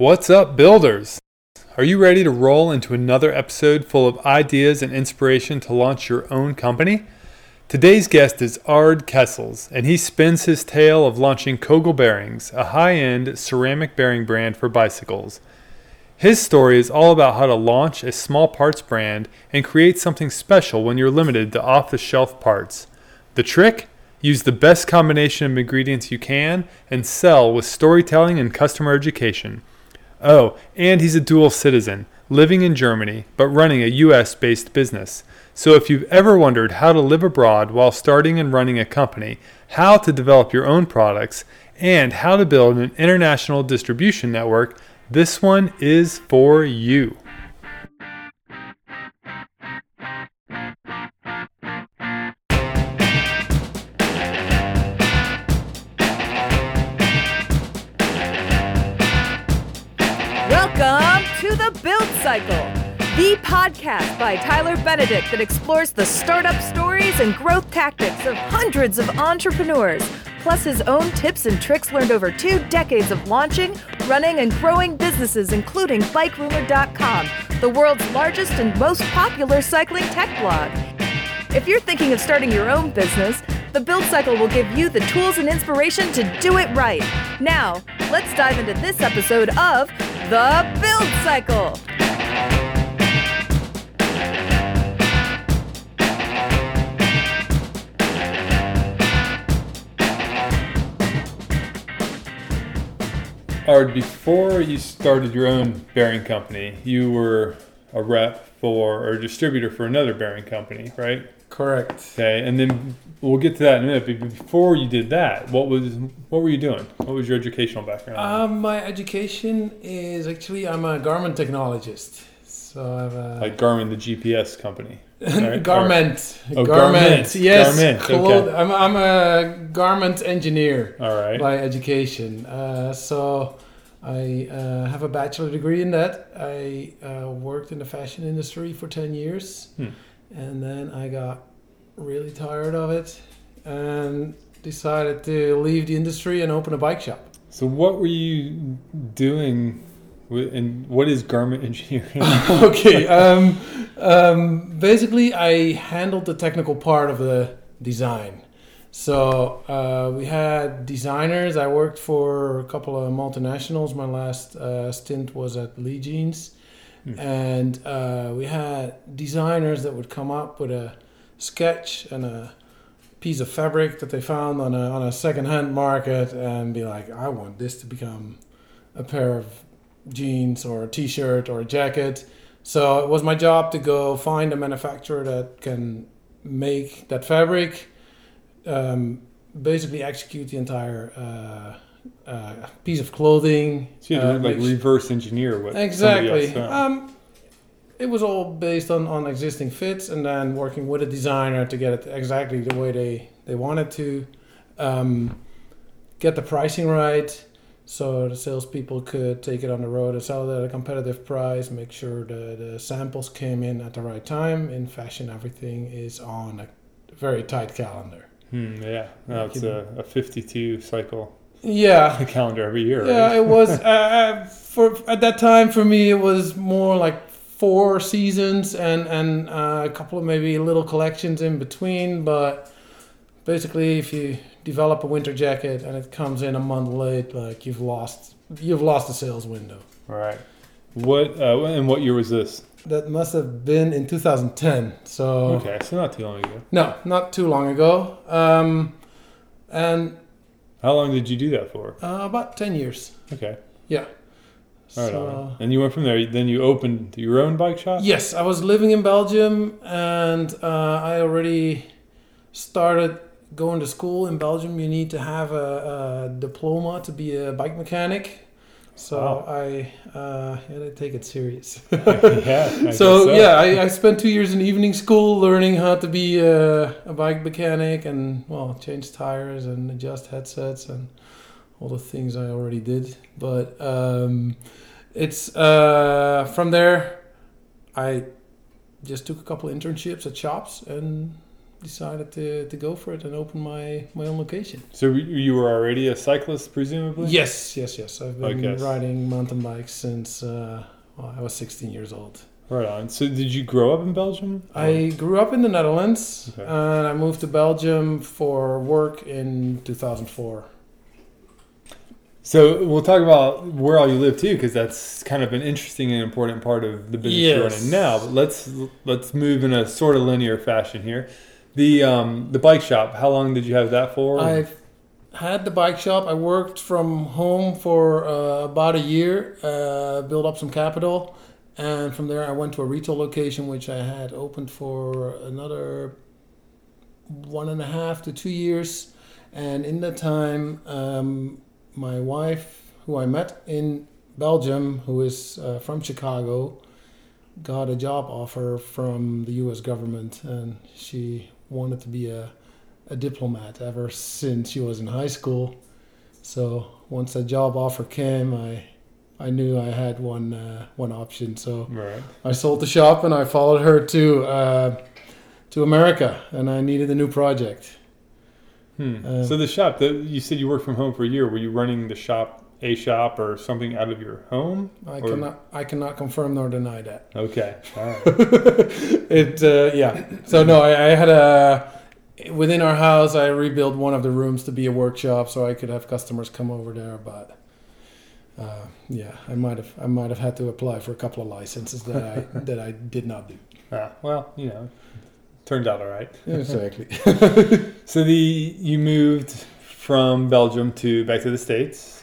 What's up, builders? Are you ready to roll into another episode full of ideas and inspiration to launch your own company? Today's guest is Ard Kessels, and he spins his tale of launching Kogel Bearings, a high end ceramic bearing brand for bicycles. His story is all about how to launch a small parts brand and create something special when you're limited to off the shelf parts. The trick? Use the best combination of ingredients you can and sell with storytelling and customer education. Oh, and he's a dual citizen, living in Germany, but running a US based business. So if you've ever wondered how to live abroad while starting and running a company, how to develop your own products, and how to build an international distribution network, this one is for you. Welcome to the Build Cycle, the podcast by Tyler Benedict that explores the startup stories and growth tactics of hundreds of entrepreneurs, plus his own tips and tricks learned over two decades of launching, running, and growing businesses, including BikeRumor.com, the world's largest and most popular cycling tech blog. If you're thinking of starting your own business, the Build Cycle will give you the tools and inspiration to do it right. Now, let's dive into this episode of The Build Cycle. Ard, before you started your own bearing company, you were a rep for or a distributor for another bearing company, right? Correct. Okay, and then we'll get to that in a minute. But before you did that, what was what were you doing? What was your educational background? Um, my education is actually I'm a garment technologist. So I have a like Garmin, the GPS company. right? garment. Oh, garment. garment. Yes. Garment, okay. I'm, I'm a garment engineer all right. by education. Uh, so I uh, have a bachelor degree in that. I uh, worked in the fashion industry for 10 years. Hmm. And then I got really tired of it and decided to leave the industry and open a bike shop. So what were you doing? With, and what is garment engineering? okay. Um, um, basically, I handled the technical part of the design. So uh, we had designers. I worked for a couple of multinationals. My last uh, stint was at Lee Jeans, Hmm. and uh, we had designers that would come up with a sketch and a piece of fabric that they found on a on a secondhand market and be like, I want this to become a pair of jeans or a t-shirt or a jacket. So it was my job to go find a manufacturer that can make that fabric, um, basically execute the entire uh, uh, piece of clothing. So you had to, uh, like reverse engineer what exactly. Um, it was all based on, on existing fits and then working with a designer to get it exactly the way they, they wanted to. Um, get the pricing right so the salespeople could take it on the road and sell it at a competitive price, make sure the, the samples came in at the right time. In fashion, everything is on a very tight calendar. Hmm, yeah, no, it's a, a 52 cycle Yeah, calendar every year. Yeah, right? it was uh, for at that time for me. It was more like four seasons and and uh, a couple of maybe little collections in between. But basically, if you develop a winter jacket and it comes in a month late, like you've lost you've lost the sales window. All right. What uh, and what year was this? That must have been in 2010. So Okay, so not too long ago. no, not too long ago. Um, and How long did you do that for? uh, about 10 years. Okay. Yeah. Right so. And you went from there. Then you opened your own bike shop. Yes, I was living in Belgium and uh, I already started going to school in Belgium. You need to have a, a diploma to be a bike mechanic. So Wow. I uh, had to take it serious. yeah. I so, guess yeah, I, I spent two years in evening school learning how to be a, a bike mechanic and well change tires and adjust headsets and all the things I already did. But um, it's uh, from there I just took a couple internships at shops and decided to, to go for it and open my, my own location. So you- you were already a cyclist, presumably. Yes, yes, yes. I've been riding mountain bikes since uh, well, I was 16 years old. Right on. So did you grow up in Belgium? I grew up in the Netherlands Okay. and I moved to Belgium for work in 2004. So we'll talk about where all you live too, because that's kind of an interesting and important part of the business you're running now. But let's let's move in a sort of linear fashion here. The um, the bike shop. How long did you have that for? I've had the bike shop. I worked from home for uh, about a year, uh, built up some capital, and from there I went to a retail location which I had opened for another one and a half to two years. And in that time, um, my wife, who I met in Belgium, who is uh, from Chicago, got a job offer from the U.S. government, and she wanted to be a a diplomat ever since she was in high school. So once that job offer came, I I knew I had one uh, one option. So right. I sold the shop and I followed her to uh, to America, and I needed a new project. Hmm. Um, so the shop. that you said you worked from home for a year. Were you running the shop, a shop, or something out of your home? I Or- cannot I cannot confirm nor deny that. Okay. All right. it uh, yeah. So no, I, I had a within our house. I rebuilt one of the rooms to be a workshop, so I could have customers come over there. But uh, yeah, I might have I might have had to apply for a couple of licenses that I that I did not do. ah, well, you know, turned out all right. Exactly. So the you moved from Belgium to back to the states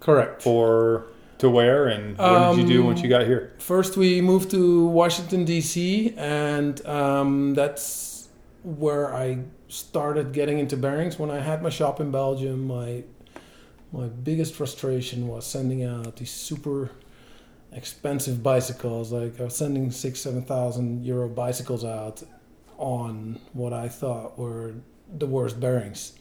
Correct. for to where and what did you do Um, once you got here? First, we moved to Washington D.C., and um, that's where I started getting into bearings. When I had my shop in Belgium, my my biggest frustration was sending out these super expensive bicycles. Like I was sending six, seven thousand euro bicycles out on what I thought were the worst bearings.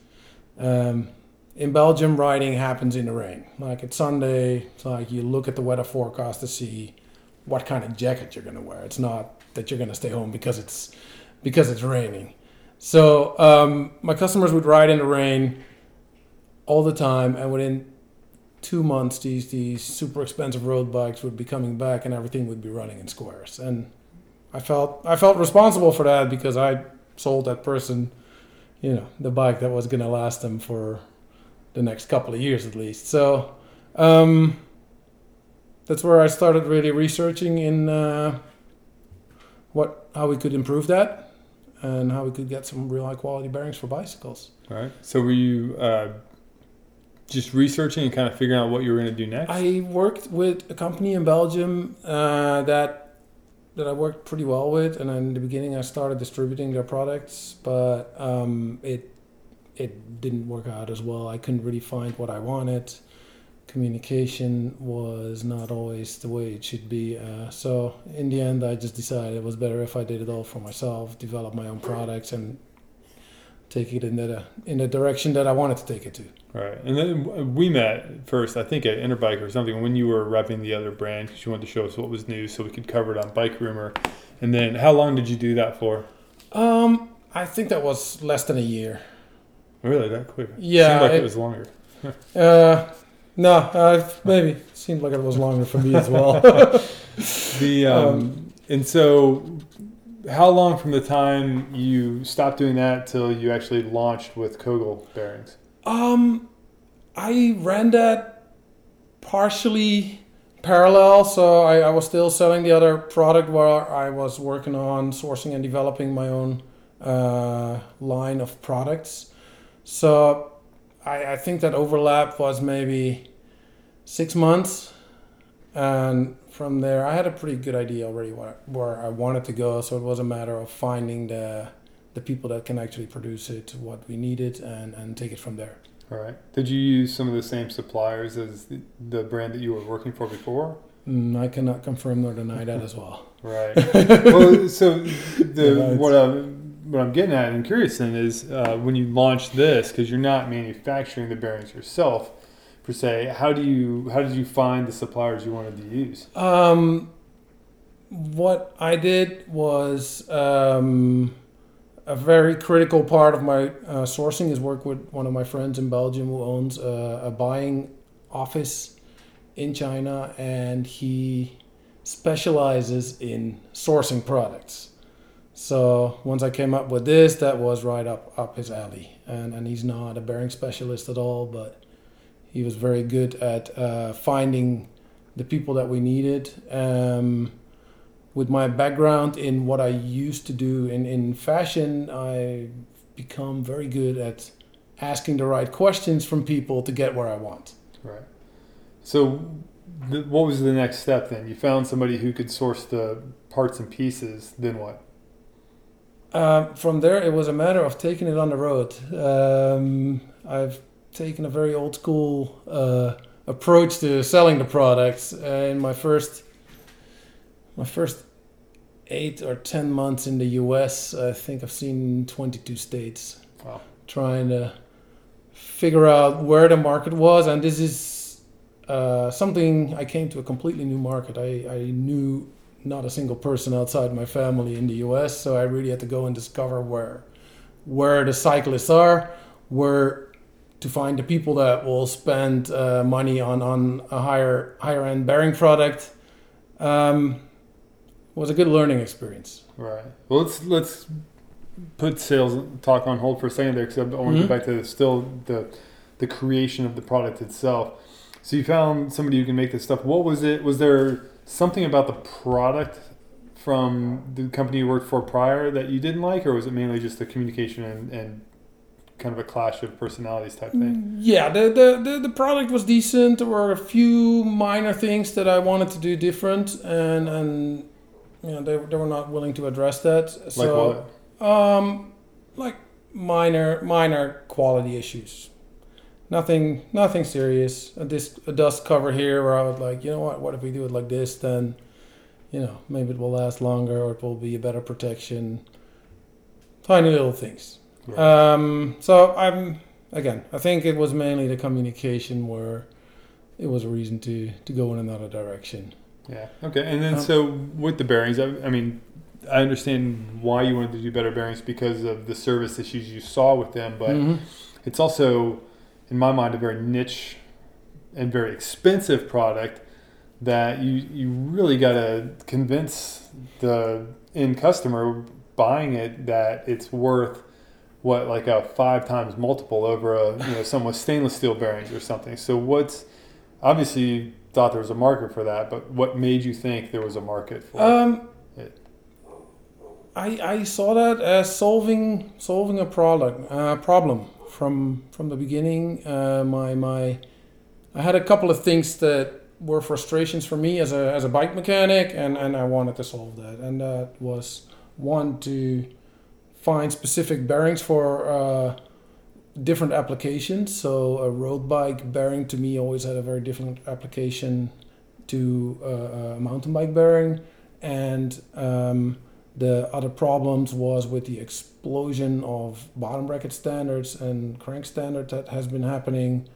Um, in Belgium, riding happens in the rain. Like it's Sunday, it's like you look at the weather forecast to see what kind of jacket you're gonna wear. It's not that you're gonna stay home because it's because it's raining. So um, my customers would ride in the rain all the time, and within two months, these these super expensive road bikes would be coming back, and everything would be running in squares. And I felt I felt responsible for that because I sold that person, you know, the bike that was gonna last them for the next couple of years at least. So um, that's where I started really researching in uh, what how we could improve that and how we could get some real high quality bearings for bicycles. All right. So were you uh, just researching and kind of figuring out what you were going to do next? I worked with a company in Belgium uh, that that I worked pretty well with, and in the beginning I started distributing their products, but um, it it didn't work out as well. I couldn't really find what I wanted. Communication was not always the way it should be. Uh, so in the end, I just decided it was better if I did it all for myself, develop my own products, and take it in the in the direction that I wanted to take it to. Right, And then we met first, I think, at Interbike or something when you were repping the other brand because you wanted to show us what was new so we could cover it on Bike Rumor. And then how long did you do that for? Um, I think that was less than a year. Really, that quick? Yeah, Seemed like it, it- was longer. Uh, no, uh, maybe it seemed like it was longer for me as well. The um, and so how long from the time you stopped doing that till you actually launched with Kogel bearings? um, I ran that partially parallel, so I, I was still selling the other product while I was working on sourcing and developing my own uh, line of products. So I, I think that overlap was maybe six months, and from there I had a pretty good idea already where, where I wanted to go. So it was a matter of finding the the people that can actually produce it, what we needed, and, and take it from there. All right. Did you use some of the same suppliers as the, brand that you were working for before? Mm, I cannot confirm nor deny that as well. Right. well, so the Yeah, what I'm what I'm getting at and curious in is uh, when you launch this because you're not manufacturing the bearings yourself per se. How do you how did you find the suppliers you wanted to use? Um, what I did was um, a very critical part of my uh, sourcing is work with one of my friends in Belgium who owns a, a buying office in China, and he specializes in sourcing products. So once I came up with this, that was right up up his alley. And and he's not a bearing specialist at all, but he was very good at uh, finding the people that we needed. Um, with my background in what I used to do in, in fashion, I become very good at asking the right questions from people to get where I want. Right. So, th- what was the next step then? You found somebody who could source the parts and pieces. Then what? Um, from there, it was a matter of taking it on the road. Um, I've taken a very old school uh, approach to selling the products. Uh, in my first, my first eight or ten months in the U.S., I think I've seen 22 states. Wow. Trying to figure out where the market was, and this is uh, something I came to a completely new market. I, I knew not a single person outside my family in the U.S., so I really had to go and discover where where the cyclists are, where to find the people that will spend uh, money on on a higher higher end bearing product. Um, was a good learning experience. Right. Well, let's let's put sales talk on hold for a second there because I want to Mhm. get back to still the the creation of the product itself. So you found somebody who can make this stuff. What was it? Was there something about the product from the company you worked for prior that you didn't like, or was it mainly just the communication and, and kind of a clash of personalities type thing? Yeah, the, the, the, the product was decent. There were a few minor things that I wanted to do different, and and you know they, they were not willing to address that. Like so, what? Um, like minor minor quality issues. Nothing nothing serious. A, disc, a dust cover here where I was like, you know what? What if we do it like this? Then, you know, maybe it will last longer or it will be a better protection. Tiny little things. Right. Um, so I'm again. I think it was mainly the communication where it was a reason to to go in another direction. Yeah. Okay. And then Um, so with the bearings, I, I mean, I understand why you wanted to do better bearings because of the service issues you saw with them, but Mhm. it's also, in my mind, a very niche and very expensive product that you you really got to convince the end customer buying it that it's worth what like a five times multiple over a you know some with stainless steel bearings or something. So what's obviously you thought there was a market for that, but what made you think there was a market for it? Um, it? I, I saw that as solving solving a product uh, problem from from the beginning. Uh, my my I had a couple of things that were frustrations for me as a as a bike mechanic, and and I wanted to solve that. And that was one to find specific bearings for uh, different applications. So a road bike bearing to me always had a very different application to uh, a mountain bike bearing, and um, the other problems was with the explosion of bottom bracket standards and crank standards that has been happening.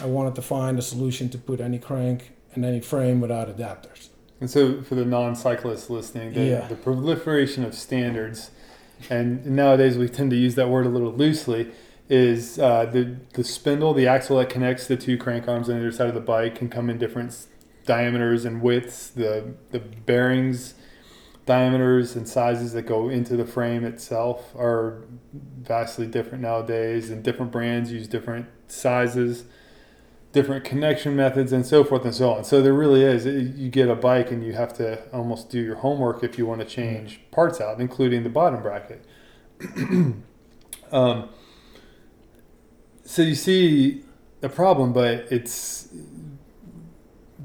I wanted to find a solution to put any crank and any frame without adapters. And so, for the non-cyclists listening, the, Yeah. the proliferation of standards, and nowadays we tend to use that word a little loosely, is uh, the the spindle, the axle that connects the two crank arms on either side of the bike, can come in different diameters and widths. The the bearings, diameters and sizes that go into the frame itself are vastly different nowadays, and different brands use different sizes different connection methods and so forth and so on. So there really is. You get a bike and you have to almost do your homework if you want to change parts out, including the bottom bracket. um, so you see a problem, but it's.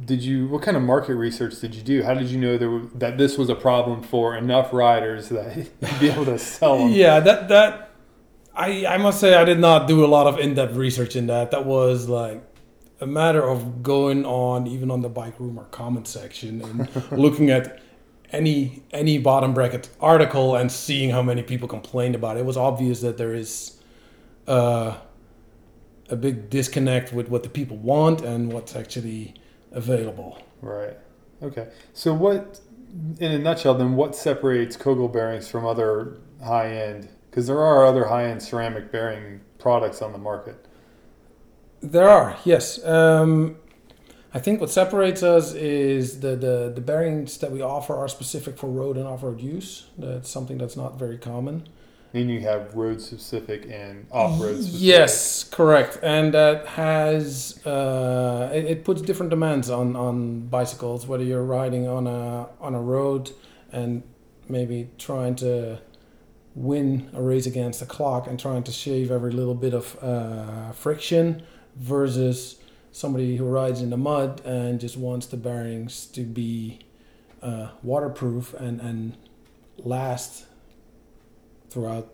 Did you? What kind of market research did you do? How did you know there were, that this was a problem for enough riders that you'd be able to sell them? Yeah, that that I I must say I did not do a lot of in-depth research in that. That was like a matter of going on even on the Bike Rumor comment section and looking at any any bottom bracket article and seeing how many people complained about it. It was obvious that there is uh, a big disconnect with what the people want and what's actually available. Right. Okay. So what, in a nutshell, then what separates Kogel bearings from other high-end Because there are other high-end ceramic bearing products on the market. There are, yes. Um, I think what separates us is the, the, the bearings that we offer are specific for road and off road use. That's something that's not very common. And you have road specific and off road specific. Yes, correct. And that has uh, it, it puts different demands on, on bicycles, whether you're riding on a on a road and maybe trying to win a race against the clock and trying to shave every little bit of uh, friction versus somebody who rides in the mud and just wants the bearings to be uh, waterproof and, and last throughout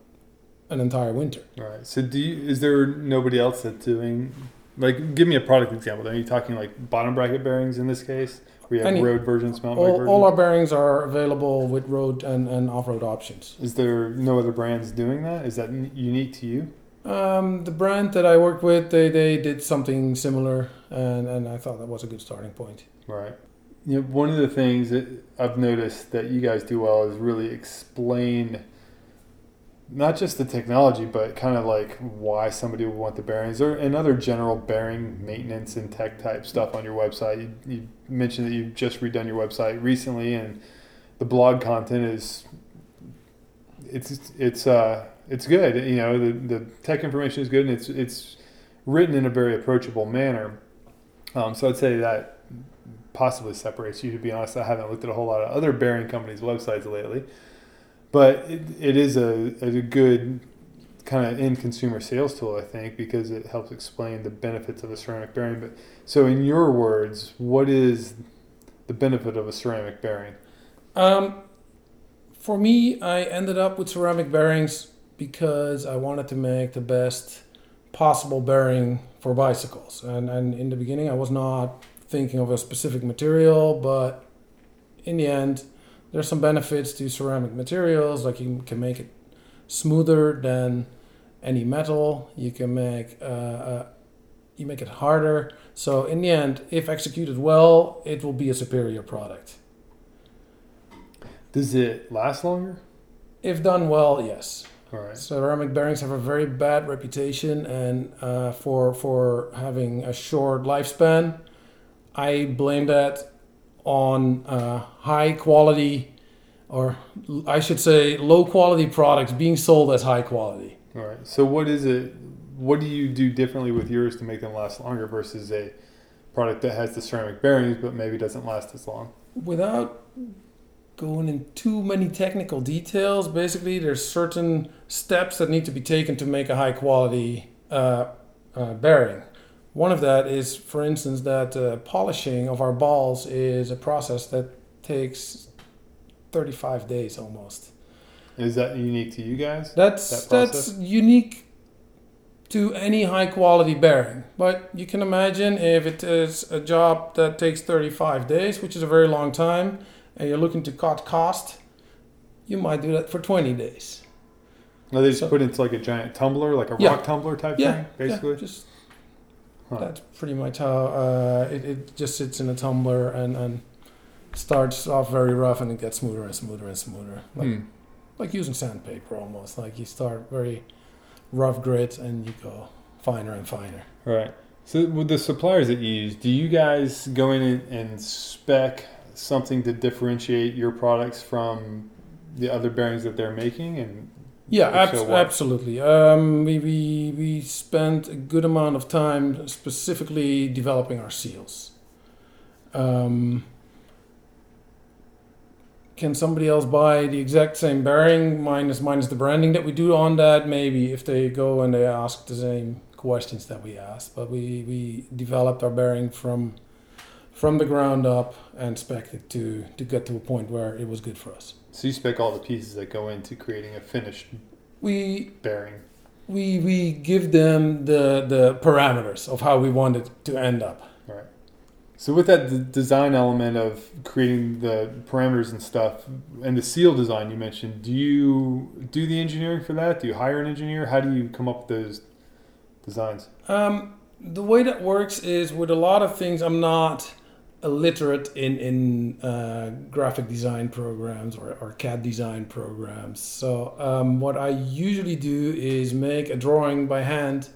an entire winter. Right. So, do you, is there nobody else that's doing like? Give me a product example. Are you talking like bottom bracket bearings in this case? We have Any- road versions, mountain bike All, versions. all our bearings are available with road and, and off-road options. is there no other brands doing that? Is that unique to you? Um, the brand that I worked with, they, they did something similar, and, and I thought that was a good starting point. Right. You know, one of the things that I've noticed that you guys do well is really explain not just the technology, but kind of like why somebody would want the bearings or and other general bearing maintenance and tech type stuff on your website. You, you mentioned that you've just redone your website recently, and the blog content is it's it's uh it's good. You know, the the tech information is good, and it's it's written in a very approachable manner. Um, so I'd say that possibly separates you. To be honest, I haven't looked at a whole lot of other bearing companies' websites lately, but it, it is a, a good kind of in consumer sales tool, I think, because it helps explain the benefits of a ceramic bearing. But so, in your words, what is the benefit of a ceramic bearing? Um, for me, I ended up with ceramic bearings because I wanted to make the best possible bearing for bicycles. And, and in the beginning, I was not thinking of a specific material, but in the end, there's some benefits to ceramic materials. Like you can make it smoother than any metal. You can make uh, uh, you make it harder. So in the end, if executed well, it will be a superior product. Does it last longer? If done well, yes. All right. Ceramic bearings have a very bad reputation, and uh, for for having a short lifespan, I blame that on uh, high quality, or I should say, low quality products being sold as high quality. All right. So, what is it? What do you do differently with yours to make them last longer versus a product that has the ceramic bearings but maybe doesn't last as long? Without going in too many technical details, basically, there's certain steps that need to be taken to make a high quality uh, uh, bearing. One of that is, for instance, that uh, polishing of our balls is a process that takes 35 days almost. Is that unique to you guys? That's That that's unique to any high quality bearing. But you can imagine if it is a job that takes 35 days, which is a very long time, and you're looking to cut cost, you might do that for 20 days. No, they just So- put into like a giant tumbler, like a Yeah. rock tumbler type Yeah, thing, basically. Yeah, just Huh. that's pretty much how uh, it, it just sits in a tumbler and, and starts off very rough and it gets smoother and smoother and smoother. Like Hmm. like using sandpaper almost. Like you start very rough grit and you go finer and finer. Right. So, with the suppliers that you use, do you guys go in and, and spec something to differentiate your products from the other bearings that they're making? And Yeah, If abs- so, what? absolutely. Um, we, we we spent a good amount of time specifically developing our seals. Um, can somebody else buy the exact same bearing minus minus the branding that we do on that? Maybe if they go and they ask the same questions that we asked, but we we developed our bearing from from the ground up and spec it to to get to a point where it was good for us. So, you spec all the pieces that go into creating a finished We bearing. we we give them the the parameters of how we want it to end up. Right. So with that d- design element of creating the parameters and stuff, and the seal design you mentioned, do you do the engineering for that? Do you hire an engineer? How do you come up with those designs? Um, the way that works is with a lot of things, I'm not illiterate in in uh, graphic design programs or, or CAD design programs. So um, what I usually do is make a drawing by hand,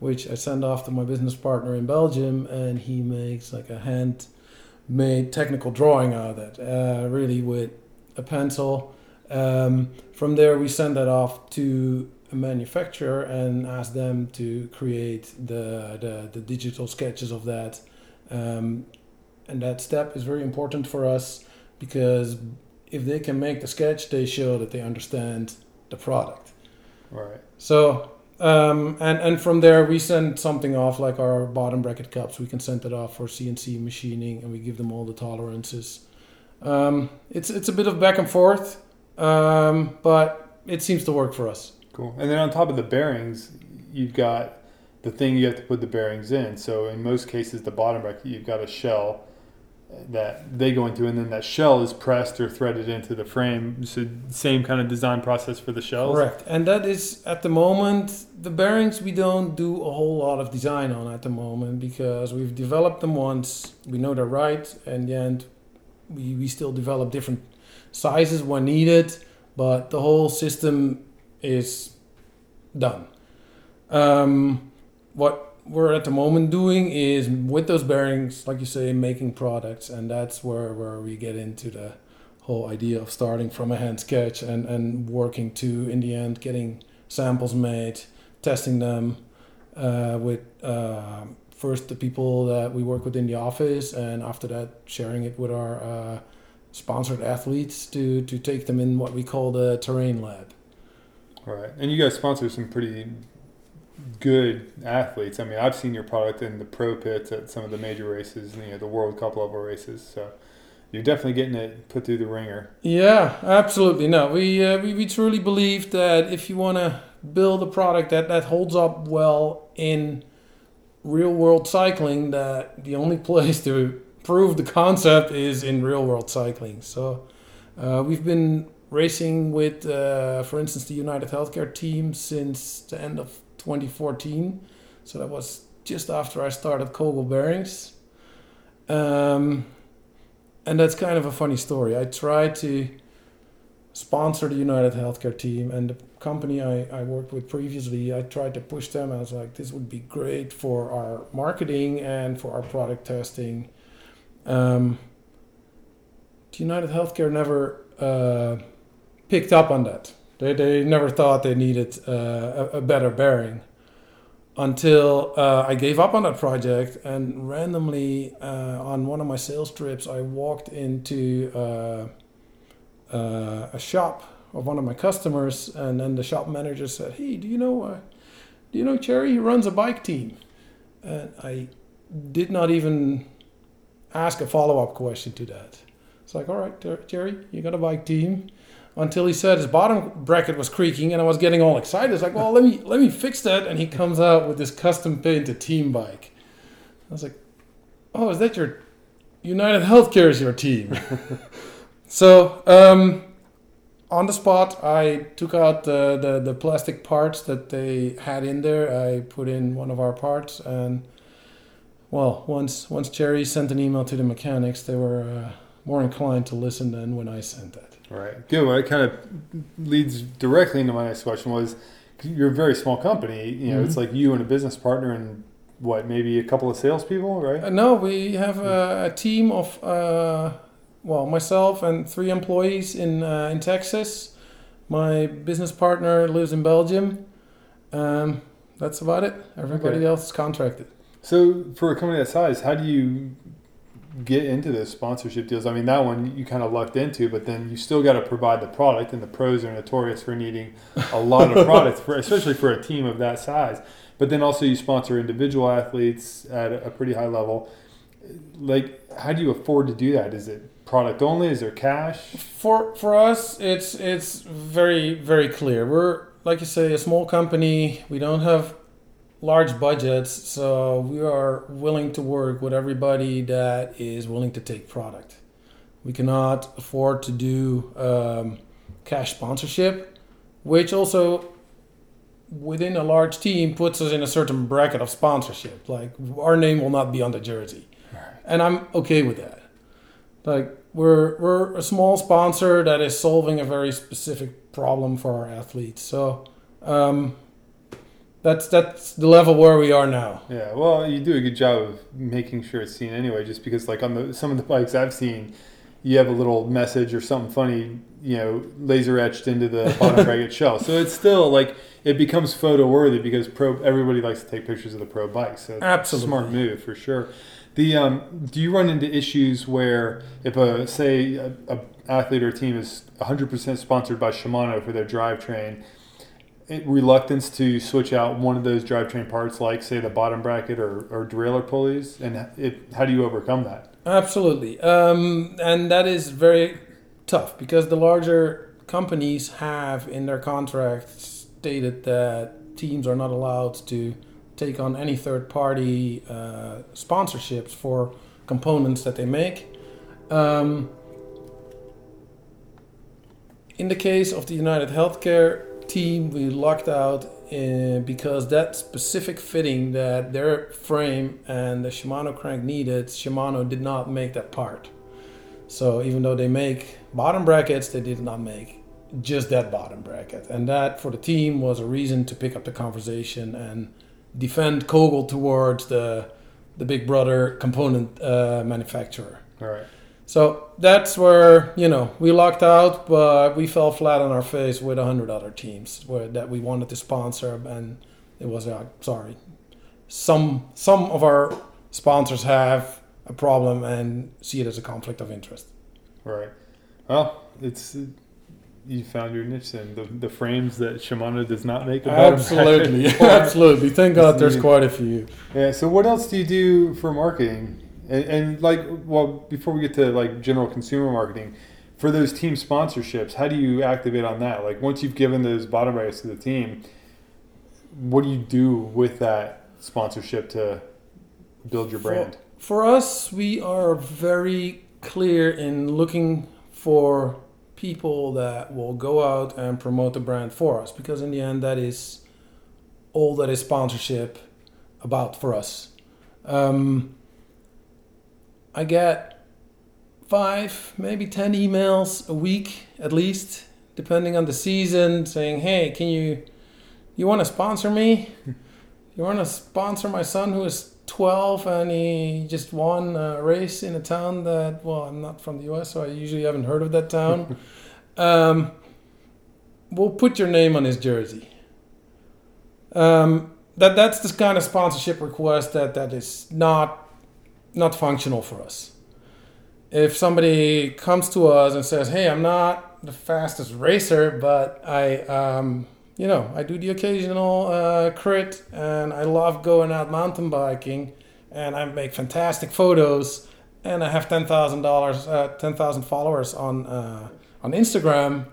which I send off to my business partner in Belgium, and he makes like a hand made technical drawing out of it, uh, really with a pencil. Um, from there, we send that off to a manufacturer and ask them to create the, the, the digital sketches of that. Um, and that step is very important for us because if they can make the sketch, they show that they understand the product. Right. So um, and and from there we send something off like our bottom bracket cups. We can send it off for CNC machining, and we give them all the tolerances. Um, it's it's a bit of back and forth, um, but it seems to work for us. Cool. And then on top of the bearings, you've got the thing you have to put the bearings in. So in most cases, the bottom bracket, you've got a shell that they go into, and then that shell is pressed or threaded into the frame. So same kind of design process for the shells. Correct, and that is at the moment the bearings we don't do a whole lot of design on at the moment because we've developed them once, we know they're right, and the end we we still develop different sizes when needed, but the whole system is done. Um, what we're at the moment doing is with those bearings, like you say, making products, and that's where where we get into the whole idea of starting from a hand sketch and and working to in the end getting samples made, testing them uh, with uh, first the people that we work with in the office, and after that sharing it with our uh, sponsored athletes to to take them in what we call the terrain lab. All right, and you guys sponsor some pretty good athletes. I mean, I've seen your product in the pro pits at some of the major races, you know, the World Cup level races. So you're definitely getting it put through the ringer. Yeah, absolutely. No, we uh, we, we truly believe that if you want to build a product that that holds up well in real world cycling, that the only place to prove the concept is in real world cycling. So uh, we've been racing with, uh, for instance, the United Healthcare team since the end of 2014. So that was just after I started Kogel Bearings. Um, and that's kind of a funny story. I tried to sponsor the United Healthcare team and the company I, I worked with previously. I tried to push them. I was like, this would be great for our marketing and for our product testing. Um, United Healthcare never uh, picked up on that. They, they never thought they needed uh, a, a, better bearing until uh, I gave up on that project. And randomly, uh, on one of my sales trips, I walked into uh, uh, a shop of one of my customers, and then the shop manager said, "Hey, do you know, do you know Cherry? He runs a bike team." And I did not even ask a follow up question to that. It's like, all right, Jerry, you got a bike team until he said his bottom bracket was creaking and I was getting all excited. It's like, well, let me let me fix that. And he comes out with this custom painted team bike. I was like, oh, is that your United Healthcare is your team? so um, on the spot, I took out the, the, the plastic parts that they had in there. I put in one of our parts and well, once once Cherry sent an email to the mechanics, they were uh, more inclined to listen than when I sent that. Right. Good. Well, it kind of leads directly into my next question was you're a very small company. You know, mm-hmm. it's like you and a business partner and what, maybe a couple of salespeople, right? Uh, no, we have a, a team of, uh, well, myself and three employees in, uh, in Texas. My business partner lives in Belgium. Um, that's about it. Everybody okay. else is contracted. So, for a company that size, how do you get into those sponsorship deals. I mean, that one you kind of lucked into, but then you still got to provide the product, and the pros are notorious for needing a lot of products, for, especially for a team of that size. But then also you sponsor individual athletes at a pretty high level. Like, how do you afford to do that? Is it product only? Is there cash? For for us, it's it's very very clear. We're like you say, a small company. We don't have large budgets, so we are willing to work with everybody that is willing to take product. We cannot afford to do um, cash sponsorship, which also within a large team puts us in a certain bracket of sponsorship. Like our name will not be on the jersey. and I'm okay with that. Like we're we're a small sponsor that is solving a very specific problem for our athletes. So um, that's that's the level where we are now. Yeah, well, you do a good job of making sure it's seen anyway. Just because, like on the some of the bikes I've seen, you have a little message or something funny, you know, laser etched into the bottom bracket shell. So it's still like it becomes photo worthy because pro everybody likes to take pictures of the pro bikes. So Absolutely. smart move for sure. The um, do you run into issues where if a say a, a athlete or team is 100% sponsored by Shimano for their drivetrain, reluctance to switch out one of those drivetrain parts, like say the bottom bracket or, or derailleur pulleys, and it, how do you overcome that? Absolutely, um, and that is very tough because the larger companies have in their contracts stated that teams are not allowed to take on any third party uh, sponsorships for components that they make. Um, in the case of the United Healthcare team, we locked out uh, because that specific fitting that their frame and the Shimano crank needed, Shimano did not make that part. So even though they make bottom brackets, they did not make just that bottom bracket. And that for the team was a reason to pick up the conversation and defend Kogel towards the the big brother component uh, manufacturer. All right. So that's where you know we locked out, but we fell flat on our face with a hundred other teams where, that we wanted to sponsor, and it was uh, sorry. Some some of our sponsors have a problem and see it as a conflict of interest. Right. Well, it's you found your niche then the, the frames that Shimano does not make. Absolutely, absolutely. Thank God, there's quite a few. Yeah. So what else do you do for marketing? And, and like, well, before we get to like general consumer marketing, for those team sponsorships, how do you activate on that? Like once you've given those bottom rights to the team, what do you do with that sponsorship to build your brand? For, for us, we are very clear in looking for people that will go out and promote the brand for us because in the end that is all that is sponsorship about for us um, i get five maybe ten emails a week at least depending on the season saying hey can you you want to sponsor me? You want to sponsor my son who is 12 and he just won a race in a town that well i'm not from the us so i usually haven't heard of that town. Um, we'll put your name on his jersey. Um, that that's the kind of sponsorship request that that is not not functional for us if somebody comes to us and says hey i'm not the fastest racer but i um, you know, I do the occasional uh, crit and I love going out mountain biking and I make fantastic photos and I have ten thousand dollars, uh, ten thousand followers on uh, on Instagram.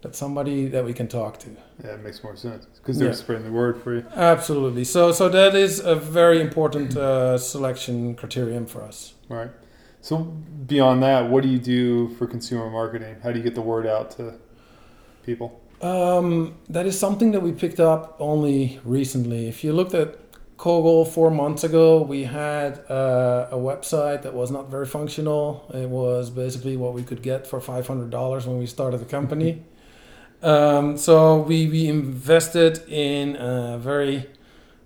That's somebody that we can talk to. Yeah, it makes more sense because they're yeah. spreading the word for you. Absolutely. So, so that is a very important uh, selection criterion for us. Right. So, beyond that, what do you do for consumer marketing? How do you get the word out to people? Um, that is something that we picked up only recently. If you looked at Kogel four months ago, we had uh, a website that was not very functional. It was basically what we could get for five hundred dollars when we started the company. Um, so we, we invested in a very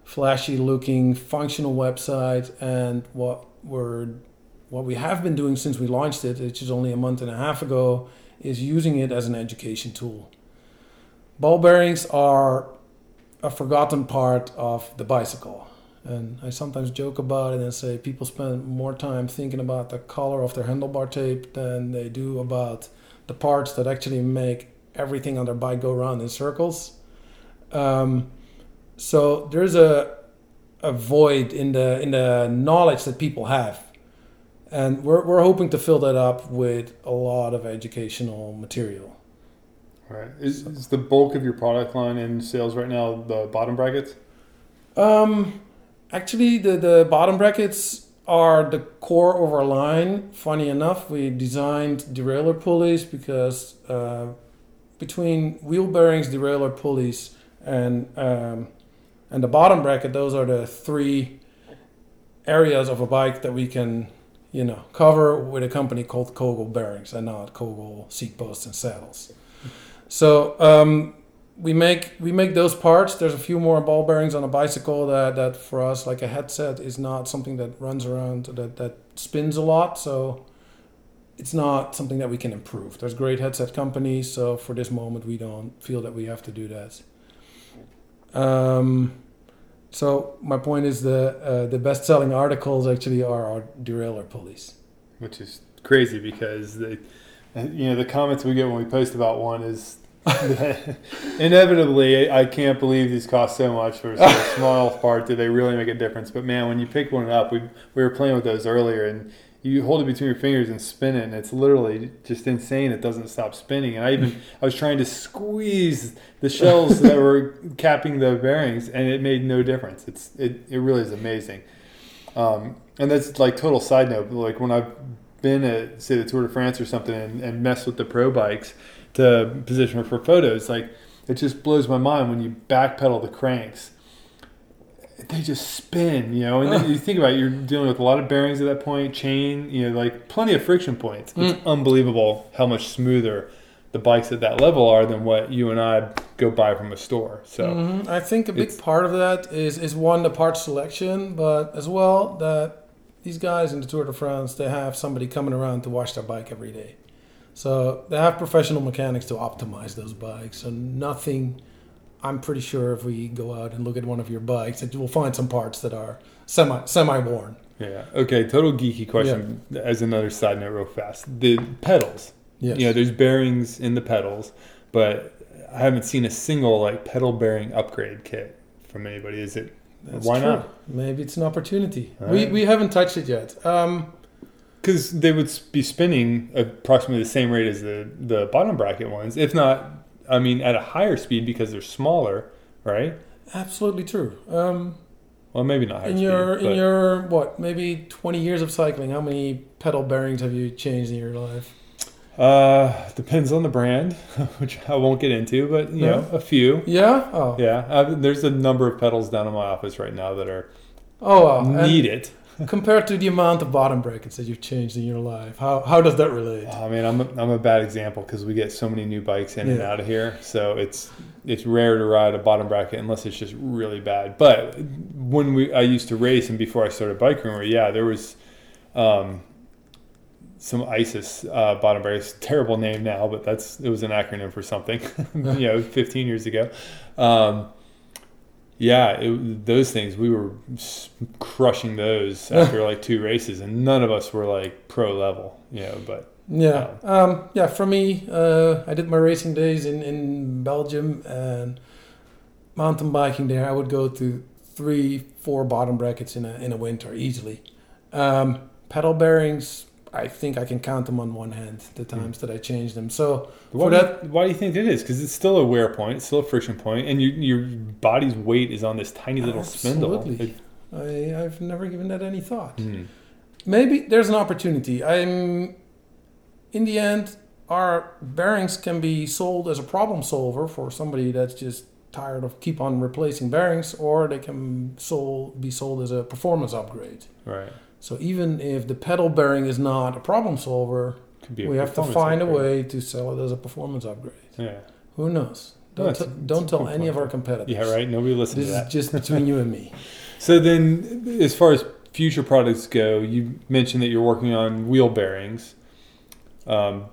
flashy looking functional website and what we're what we have been doing since we launched it, which is only a month and a half ago, is using it as an education tool. Ball bearings are a forgotten part of the bicycle. And I sometimes joke about it and say people spend more time thinking about the color of their handlebar tape than they do about the parts that actually make everything on their bike go around in circles. Um, so there's a a void in the in the knowledge that people have, and we're we're hoping to fill that up with a lot of educational material. Right. Is, is the bulk of your product line in sales right now the bottom brackets? Um, actually, the the bottom brackets are the core of our line. Funny enough, we designed derailleur pulleys because uh, between wheel bearings, derailleur pulleys, and um, and the bottom bracket, those are the three areas of a bike that we can, you know, cover with a company called Kogel Bearings and not Kogel seat posts and saddles. So um, we make we make those parts. There's a few more ball bearings on a bicycle that, that for us like a headset is not something that runs around that that spins a lot. So it's not something that we can improve. There's great headset companies, so for this moment we don't feel that we have to do that. Um, so my point is the uh, the best selling articles actually are our derailleur pulleys. which is crazy because the you know the comments we get when we post about one is inevitably I can't believe these cost so much for a small part. Do they really make a difference? But man, when you pick one up, we we were playing with those earlier, and you hold it between your fingers and spin it, and it's literally just insane. It doesn't stop spinning, and I even I was trying to squeeze the shells that were capping the bearings, and it made no difference. It's it it really is amazing. Um, and that's like total side note. but, Like when I've been at say the Tour de France or something and, and messed with the pro bikes to position for photos, like it just blows my mind when you backpedal the cranks. They just spin, you know, and then you think about it, you're dealing with a lot of bearings at that point, chain, you know, like plenty of friction points. It's unbelievable how much smoother the bikes at that level are than what you and I go buy from a store. So Mhm. I think a big part of that is is one the part selection, but as well that these guys in the Tour de France they have somebody coming around to wash their bike every day, so they have professional mechanics to optimize those bikes. So nothing. I'm pretty sure if we go out and look at one of your bikes, that will find some parts that are semi semi worn. yeah, okay. Total geeky question as another side note, real fast. The pedals. Yes. You know, there's bearings in the pedals, but I haven't seen a single like pedal bearing upgrade kit from anybody. Is it? That's why true. not? Maybe it's an opportunity. All We right. we haven't touched it yet. Um, Because they would be spinning approximately the same rate as the the bottom bracket ones, if not, I mean, at a higher speed because they're smaller, right? absolutely true. Um, Well, maybe not higher in speed. your in but- your what maybe 20 years of cycling how many pedal bearings have you changed in your life uh, depends on the brand, which I won't get into, but you Yeah. know, a few. yeah oh Yeah, i there's a number of pedals down in my office right now that are oh wow. And needed. Compared to the amount of bottom brackets that you've changed in your life how how does that relate I mean, I'm a, I'm a bad example because we get so many new bikes in and out of here, so it's it's rare to ride a bottom bracket unless it's just really bad. But when we I used to race and before I started Bike Rumor, yeah, there was um, some ISIS uh, bottom brackets. Terrible name now, but that's it was an acronym for something. you know, 15 years ago. Um, yeah, it, those things we were crushing those after like two races, and none of us were like pro level, you know. But yeah um yeah for me uh i did my racing days in in belgium and mountain biking there i would go to three four bottom brackets in a in a winter easily um pedal bearings i think i can count them on one hand the times that i changed them so Why, for do you- that why do you think it is? Because it's still a wear point, it's still a friction point, and you, your body's weight is on this tiny little spindle. It- I, I've never given that any thought. Hmm. Maybe there's an opportunity. I'm, in the end, our bearings can be sold as a problem solver for somebody that's just tired of keep on replacing bearings, or they can sold, be sold as a performance upgrade. right. So even if the pedal bearing is not a problem solver, a we have to find a way to sell it as a performance upgrade. Yeah. Who knows? Don't, it's a- t- it's don't tell any of our competitors. Yeah, right. Nobody listens This is just between you and me. So then, as far as future products go, you mentioned that you're working on wheel bearings. Um,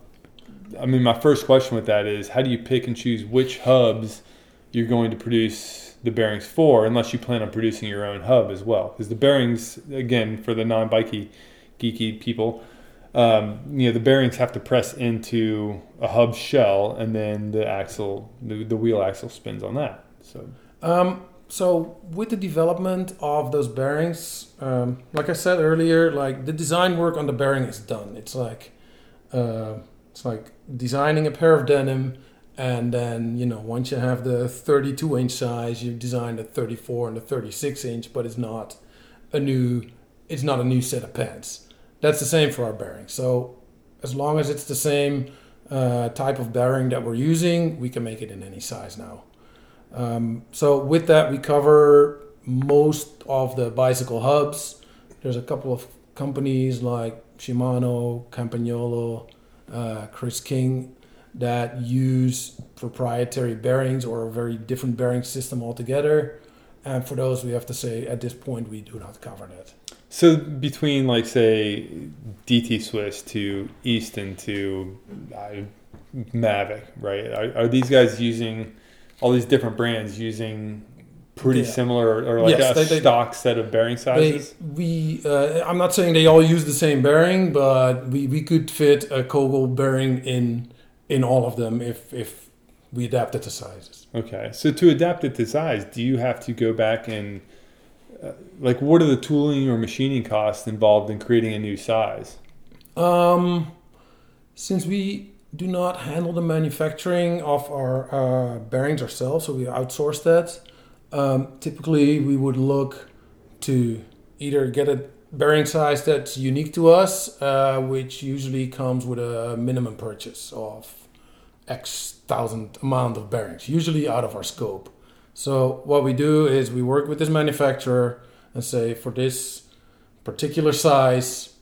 I mean, my first question with that is, how do you pick and choose which hubs you're going to produce the bearings for, unless you plan on producing your own hub as well? Because the bearings, again, for the non-bikey, geeky people, um, you know, the bearings have to press into a hub shell, and then the axle, the, the wheel axle spins on that. So Um, so with the development of those bearings, um, like I said earlier, like the design work on the bearing is done. It's like uh, it's like designing a pair of denim, and then you know once you have the 32 inch size, you design the 34 and the 36 inch, but it's not a new it's not a new set of pants. That's the same for our bearing. So as long as it's the same uh, type of bearing that we're using, we can make it in any size now. Um, so with that, we cover most of the bicycle hubs. there's a couple of companies like Shimano, Campagnolo, uh, Chris King that use proprietary bearings or a very different bearing system altogether. And for those, we have to say at this point we do not cover that. So between like say DT Swiss to Easton to uh, Mavic, right? Are, are these guys using all these different brands using pretty Yeah. similar or like Yes, a they- they- stock set of bearing They, sizes? we, uh, I'm not saying they all use the same bearing, but we, we could fit a Kogel bearing in in all of them if if we adapt it to sizes. Okay, so to adapt it to size, do you have to go back and uh, like what are the tooling or machining costs involved in creating a new size? Um, since we do not handle the manufacturing of our uh, bearings ourselves, so we outsource that. Um, typically, we would look to either get a bearing size that's unique to us, uh, which usually comes with a minimum purchase of X thousand amount of bearings, usually out of our scope. So what we do is we work with this manufacturer and say for this particular size,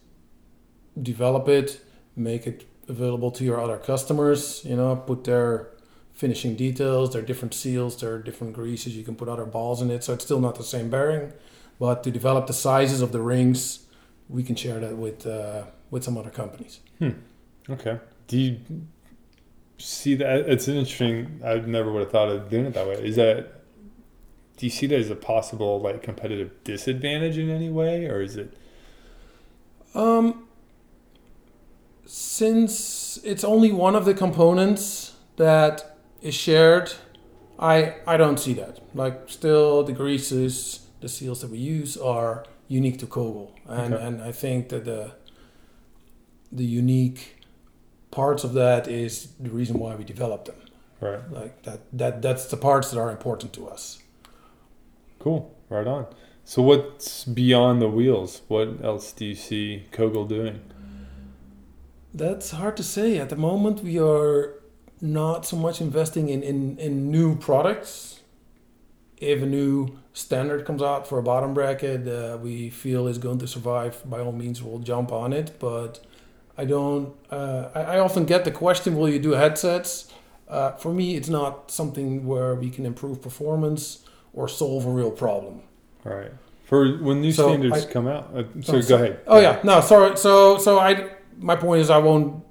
develop it, make it available to your other customers. You know, put their finishing details, their different seals, their different greases. You can put other balls in it, so it's still not the same bearing. But to develop the sizes of the rings, we can share that with uh, with some other companies. Okay, do you see that? It's interesting. I never would have thought of doing it that way. Is that do you see that as a possible like competitive disadvantage in any way, or is it? Um, since it's only one of the components that is shared, I I don't see that. Like still the greases, the seals that we use are unique to Kogel, and Okay. and I think that the the unique parts of that is the reason why we developed them. Right. Like that that that's the parts that are important to us. Cool. Right on. So what's beyond the wheels? What else do you see Kogel doing? That's hard to say. At the moment, we are not so much investing in, in, in new products. If a new standard comes out for a bottom bracket uh, we feel is going to survive, by all means, we'll jump on it. But I don't. Uh, I, I often get the question, "Will you do headsets?" Uh, for me, it's not something where we can improve performance or solve a real problem. All right. For when new So, standards I- come out. Uh, Oh, so go ahead. Oh yeah, no, sorry. So so I my point is I won't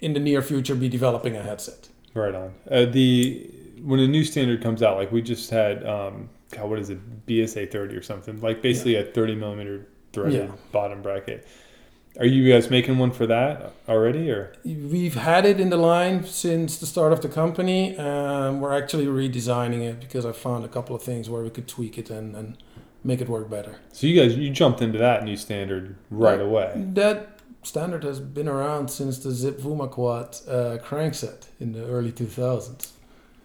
in the near future be developing a headset. Right on. Uh, the when a new standard comes out, like we just had, um, God, what is it, BSA thirty or something? Like basically a thirty millimeter threaded Yeah. bottom bracket. Are you guys making one for that already, or We've had it in the line since the start of the company. Um, we're actually redesigning it because I found a couple of things where we could tweak it and, and make it work better. so? You guys you jumped into that new standard right Yeah. away. That standard has been around since the Zipp Vuma Quad uh, crankset in the early 2000s.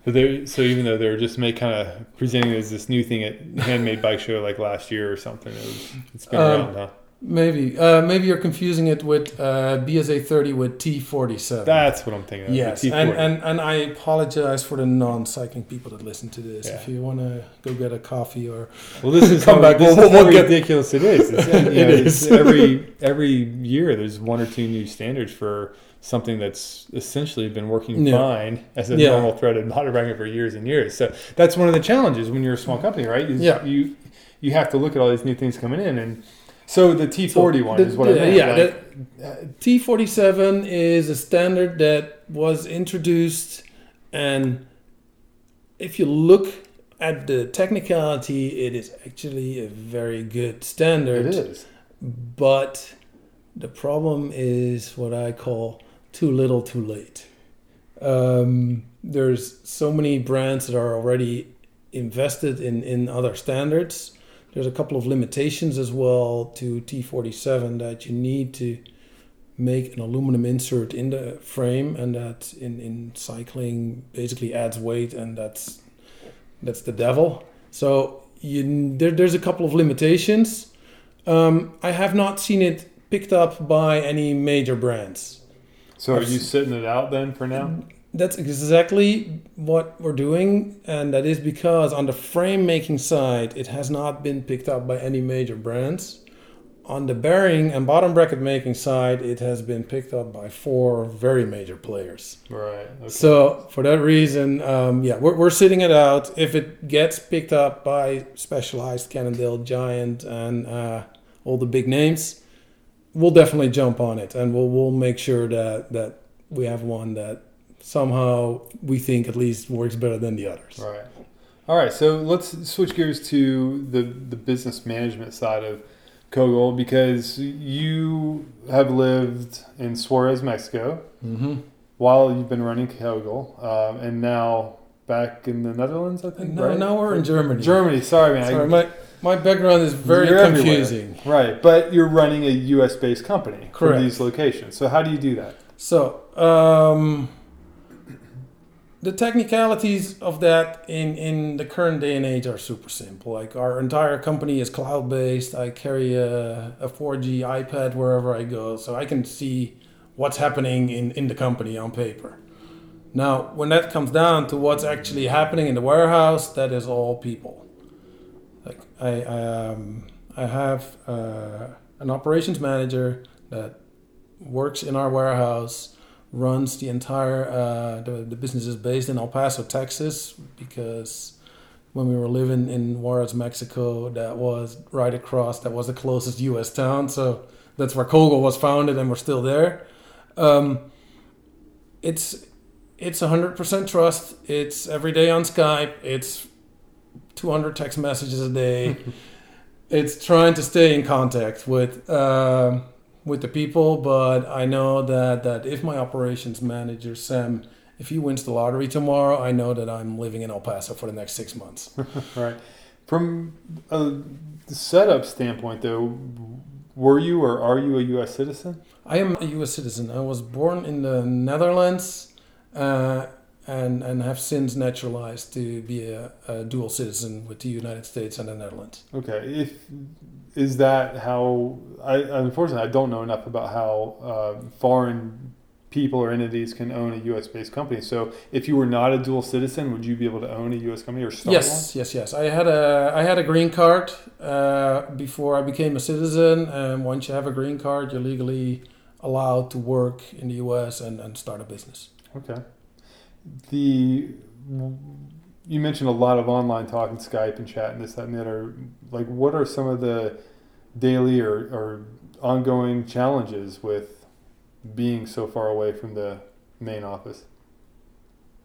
So they so even though they were just make kind of presenting it as this new thing at Handmade Bike Show like last year or something, it was, it's been Um, around, huh? Maybe uh, maybe you're confusing it with uh, BSA 30 with T47. That's what I'm thinking. Of, Yes, T40. and, and and I apologize for the non-cycling people that listen to this. Yeah. If you want to go get a coffee or Well, this is Come how, back, This we'll- is we'll how get- ridiculous it is. It's, you know, it is. every every year. There's one or two new standards for something that's essentially been working Yeah. fine as a Yeah. normal threaded bottom bracket for years and years. So that's one of the challenges when you're a small company, right? Is Yeah. You you have to look at all these new things coming in, and so the T40 one the- is what the- I meant. yeah, like, T47 is a standard that was introduced, and if you look at the technicality, it is actually a very good standard. it is. But the problem is what I call too little, too late. Um, there's so many brands that are already invested in, in other standards. There's a couple of limitations as well to T47 that you need to make an aluminum insert in the frame, and that in, in cycling basically adds weight, and that's that's the devil. So you, there, there's a couple of limitations. Um, I have not seen it picked up by any major brands. So are you sitting it out then for now? That's exactly what we're doing, and that is because on the frame making side, it has not been picked up by any major brands. on the bearing and bottom bracket making side, it has been picked up by four very major players. Right. Okay. So for that reason, um, yeah, we're, we're sitting it out. If it gets picked up by Specialized, Cannondale, Giant, and uh, all the big names, we'll definitely jump on it, and we'll we'll make sure that that we have one that somehow we think at least works better than the others. Right. All right. So let's switch gears to the the business management side of Kogel because you have lived in Juarez, Mexico, Mm-hmm. while you've been running Kogel, um, and now back in the Netherlands, I think. No, right? now we're in Germany. Germany. Sorry, man. Sorry, my my background is very You're everywhere. confusing. Right, but you're running a U.S. based company for Correct. these locations. So how do you do that? So, um, the technicalities of that in, in the current day and age are super simple. Like our entire company is cloud based. I carry a, a 4G iPad wherever I go, so I can see what's happening in, in the company on paper. Now, when that comes down to what's actually happening in the warehouse, that is all people. Like I, I, um, I have uh, an operations manager that works in our warehouse, runs the entire uh, the, the business is based in El Paso, Texas, because when we were living in Juarez, Mexico, that was right across. That was the closest U.S. town, so that's where Kogel was founded, and we're still there. Um, it's it's hundred percent trust. It's every day on Skype. It's two hundred text messages a day. it's trying to stay in contact with. um with the people, but I know that that if my operations manager Sam, if he wins the lottery tomorrow, I know that I'm living in El Paso for the next six months. Right. From a setup standpoint, though, were you or are you a U.S. citizen? I am a U.S. citizen. I was born in the Netherlands, uh, and and have since naturalized to be a, a dual citizen with the United States and the Netherlands. Okay. If is that how? I unfortunately I don't know enough about how uh, foreign people or entities can own a U.S. based company. So if you were not a dual citizen, would you be able to own a U.S. company or start Yes, yes, yes. I had a I had a green card uh, before I became a citizen, and once you have a green card, you're legally allowed to work in the U.S. and, and start a business. Okay. The you mentioned a lot of online talk and Skype and chat and this that and the other. Like, what are some of the daily or, or ongoing challenges with being so far away from the main office?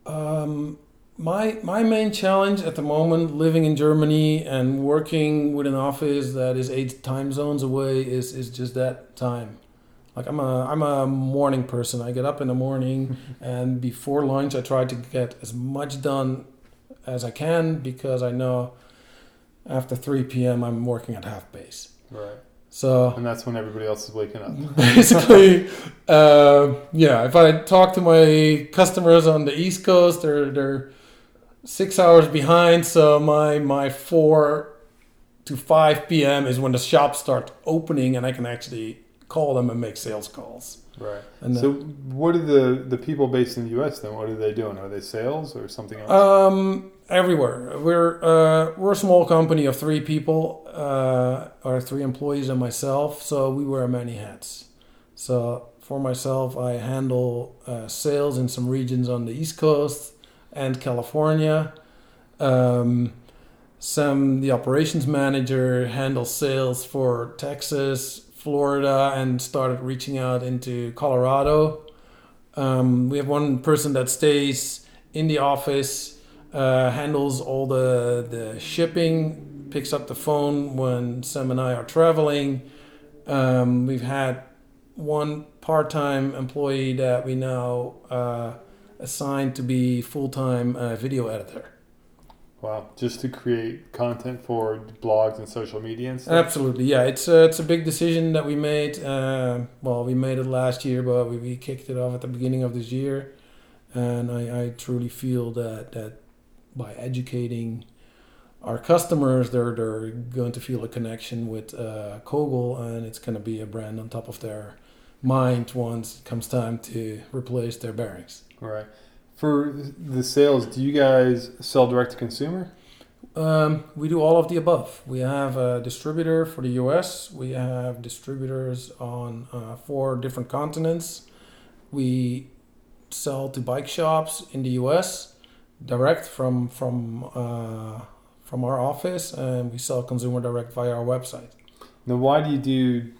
Um, my my main challenge at the moment, living in Germany and working with an office that is eight time zones away, is is just that time. Like I'm a I'm a morning person. I get up in the morning, and before lunch, I try to get as much done as I can because I know after 3 p.m. I'm working at half pace. Right. So And that's when everybody else is waking up. basically, uh, yeah. If I talk to my customers on the East Coast, they're they're six hours behind. So my my four to five p.m. is when the shops start opening, and I can actually call them and make sales calls. Right. And So, what are the the people based in the U.S. then? What are they doing? Are they sales or something else? Um, everywhere. We're uh, we're a small company of three people, uh, or three employees and myself. So we wear many hats. So for myself, I handle uh, sales in some regions on the East Coast and California. Um, some the operations manager handles sales for Texas, Florida, and started reaching out into Colorado. Um, we have one person that stays in the office, uh, handles all the the shipping, picks up the phone when Sam and I are traveling. Um, we've had one part-time employee that we now uh, assigned to be full-time uh, video editor. Wow. Just to create content for blogs and social media and stuff. Absolutely, yeah. It's a, it's a big decision that we made. Uh, well, we made it last year, but we, we kicked it off at the beginning of this year, and I, I truly feel that that by educating our customers, they're they're going to feel a connection with uh, Kogel, and it's going to be a brand on top of their mind once it comes time to replace their bearings. Right. For the sales, do you guys sell direct to consumer? Um, we do all of the above. We have a distributor for the US. We have distributors on uh, four different continents. We sell to bike shops in the US direct from from uh, from our office, and we sell consumer direct via our website. Now, why do you do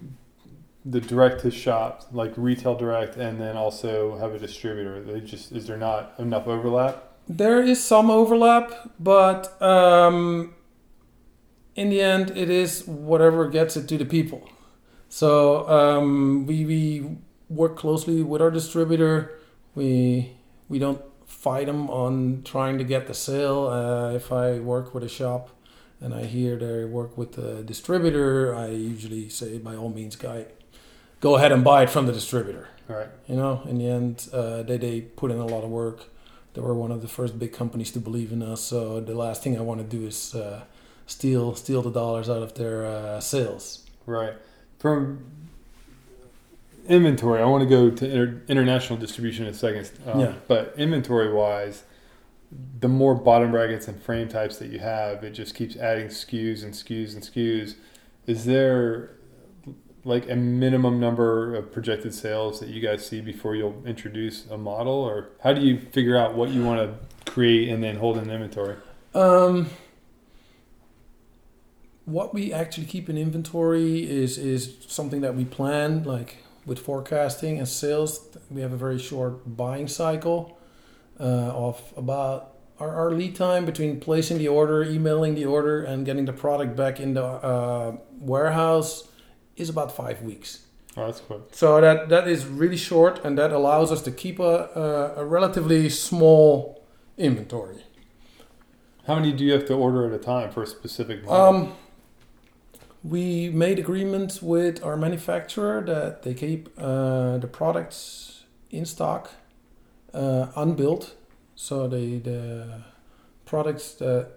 the direct to shop, like retail direct, and then also have a distributor? They just is there not enough overlap? There is some overlap, but um, in the end, it is whatever gets it to the people. So um, we, we work closely with our distributor. We we don't fight them on trying to get the sale. Uh, if I work with a shop and I hear they work with the distributor, I usually say, by all means, guy, go ahead and buy it from the distributor. Right. You know, in the end, uh, they they put in a lot of work. They were one of the first big companies to believe in us. So the last thing I want to do is uh, steal steal the dollars out of their uh, sales. Right. From inventory, I want to go to inter- international distribution in a second. Um, Yeah. But inventory wise, the more bottom brackets and frame types that you have, it just keeps adding SKUs and SKUs and SKUs. Is there like a minimum number of projected sales that you guys see before you'll introduce a model, or how do you figure out what you want to create and then hold in inventory? Um, what we actually keep in inventory is is something that we plan, like with forecasting and sales. We have a very short buying cycle uh, of about our, our lead time between placing the order, emailing the order, and getting the product back in the uh, warehouse is about five weeks. Oh, that's quick. So that that is really short, and that allows us to keep a, a, a relatively small inventory. How many do you have to order at a time for a specific model? Um, we made agreements with our manufacturer that they keep uh, the products in stock, uh, unbuilt. So they the products that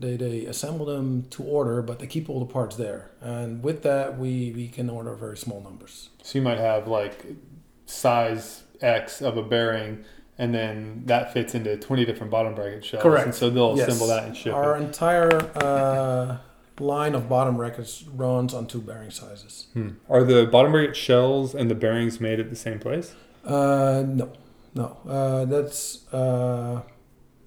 they they assemble them to order, but they keep all the parts there. And with that, we we can order very small numbers. So you might have like size X of a bearing, and then that fits into 20 different bottom bracket shells. Correct. And so they'll Yes. assemble that and ship Our it. entire uh, line of bottom brackets runs on two bearing sizes. Hmm. Are the bottom bracket shells and the bearings made at the same place? Uh, no, no. Uh, that's uh,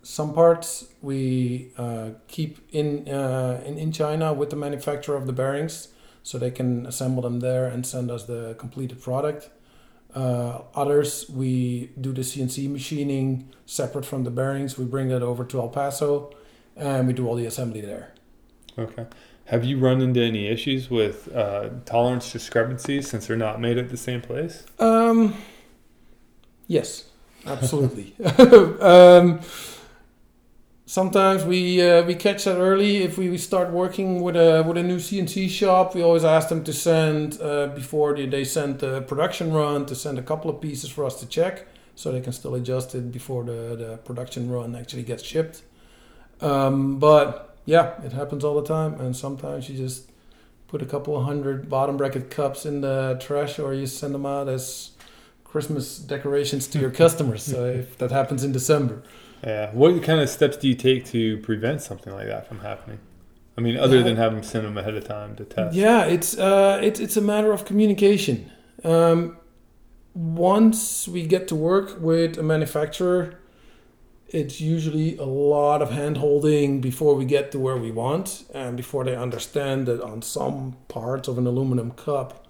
some parts we uh, keep in, uh, in in China with the manufacturer of the bearings, so they can assemble them there and send us the completed product. Uh, others we do the CNC machining separate from the bearings. We bring that over to El Paso, and we do all the assembly there. Okay. Have you run into any issues with uh, tolerance discrepancies since they're not made at the same place? Um, yes, absolutely. um, sometimes we uh, we catch that early. If we start working with a with a new CNC shop, we always ask them to send uh, before they, they send the production run to send a couple of pieces for us to check, so they can still adjust it before the the production run actually gets shipped. Um, but yeah, it happens all the time, and sometimes you just put a couple of hundred bottom bracket cups in the trash, or you send them out as Christmas decorations to your customers. So if that happens in December, Yeah. What kind of steps do you take to prevent something like that from happening? I mean, other Yeah. than having them send them ahead of time to test. yeah, it's uh, it's it's a matter of communication. Um, once we get to work with a manufacturer, it's usually a lot of hand holding before we get to where we want, and before they understand that on some parts of an aluminum cup,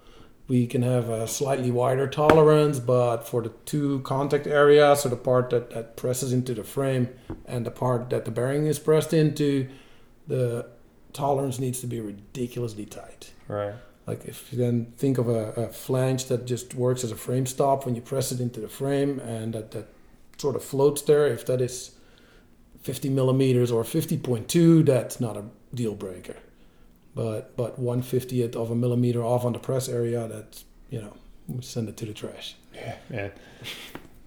we can have a slightly wider tolerance, but for the two contact areas, so the part that, that presses into the frame and the part that the bearing is pressed into, the tolerance needs to be ridiculously tight. Right. Like if you then think of a, a flange that just works as a frame stop when you press it into the frame and that, that sort of floats there, if that is 50 millimeters or 50.2, that's not a deal breaker. But but 150th of a millimeter off on the press area, that's you know, send it to the trash. Yeah. Man